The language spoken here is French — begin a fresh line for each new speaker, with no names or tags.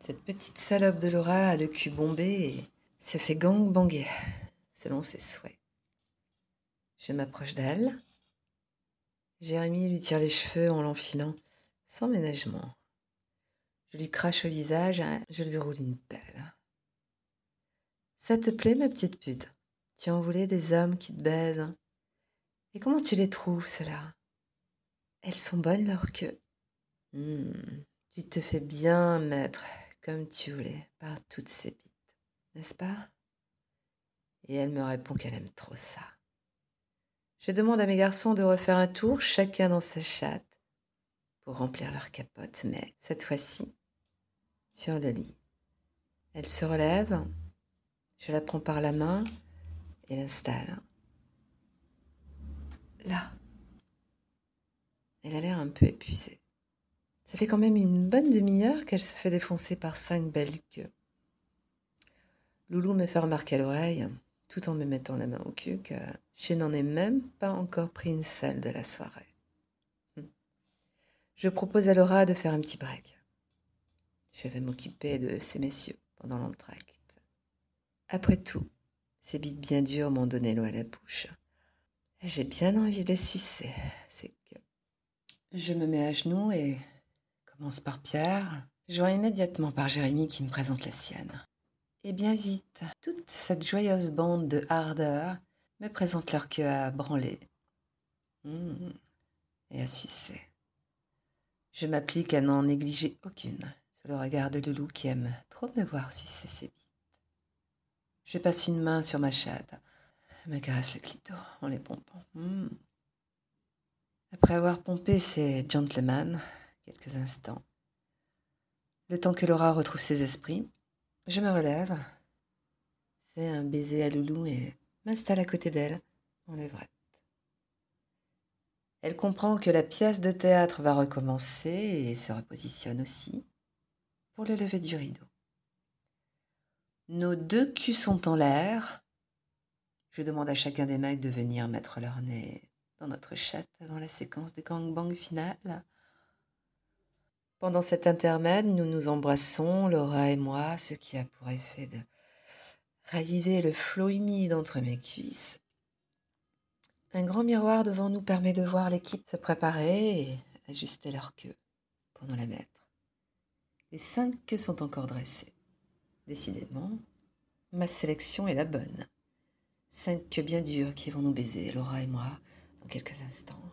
Cette petite salope de Laura a le cul bombé et se fait gang-banguer, selon ses souhaits. Je m'approche d'elle. Jérémy lui tire les cheveux en l'enfilant, sans ménagement. Je lui crache au visage, je lui roule une pelle. Ça te plaît, ma petite pute? Tu en voulais des hommes qui te baisent Et comment tu les trouves, ceux-là? Elles sont bonnes, leur queue. Hmm, tu te fais bien mettre comme tu voulais par toutes ces bites, n'est-ce pas? Et elle me répond qu'elle aime trop ça. Je demande à mes garçons de refaire un tour, chacun dans sa chatte, pour remplir leur capote, mais cette fois-ci, sur le lit. Elle se relève, je la prends par la main et l'installe. Là. Elle a l'air un peu épuisée. Ça fait quand même une bonne demi-heure qu'elle se fait défoncer par cinq belles queues. Loulou me fait remarquer à l'oreille, tout en me mettant la main au cul, que je n'en ai même pas encore pris une seule de la soirée. Hum. Je propose à Laura de faire un petit break. Je vais m'occuper de ces messieurs pendant l'entracte. Après tout, ces bites bien dures m'ont donné l'eau à la bouche. J'ai bien envie de les sucer. C'est que je me mets à genoux et commence par Pierre, joint immédiatement par Jérémy qui me présente la sienne. Et bien vite, toute cette joyeuse bande de hardeurs me présente leur queue à branler mmh. et à sucer. Je m'applique à n'en négliger aucune sur le regard de Loulou qui aime trop me voir sucer ses bites. Je passe une main sur ma chatte, me caresse le clito en les pompant. Mmh. Après avoir pompé ces gentlemen, quelques instants. Le temps que Laura retrouve ses esprits, je me relève, fais un baiser à Loulou et m'installe à côté d'elle en levrette. Elle comprend que la pièce de théâtre va recommencer et se repositionne aussi pour le lever du rideau. Nos deux culs sont en l'air. Je demande à chacun des mecs de venir mettre leur nez dans notre chatte avant la séquence de gangbang finale. Pendant cet intermède, nous nous embrassons, Laura et moi, ce qui a pour effet de raviver le flot humide entre mes cuisses. Un grand miroir devant nous permet de voir l'équipe se préparer et ajuster leur queue pour nous la mettre. Les cinq queues sont encore dressées. Décidément, ma sélection est la bonne. Cinq queues bien dures qui vont nous baiser, Laura et moi, dans quelques instants.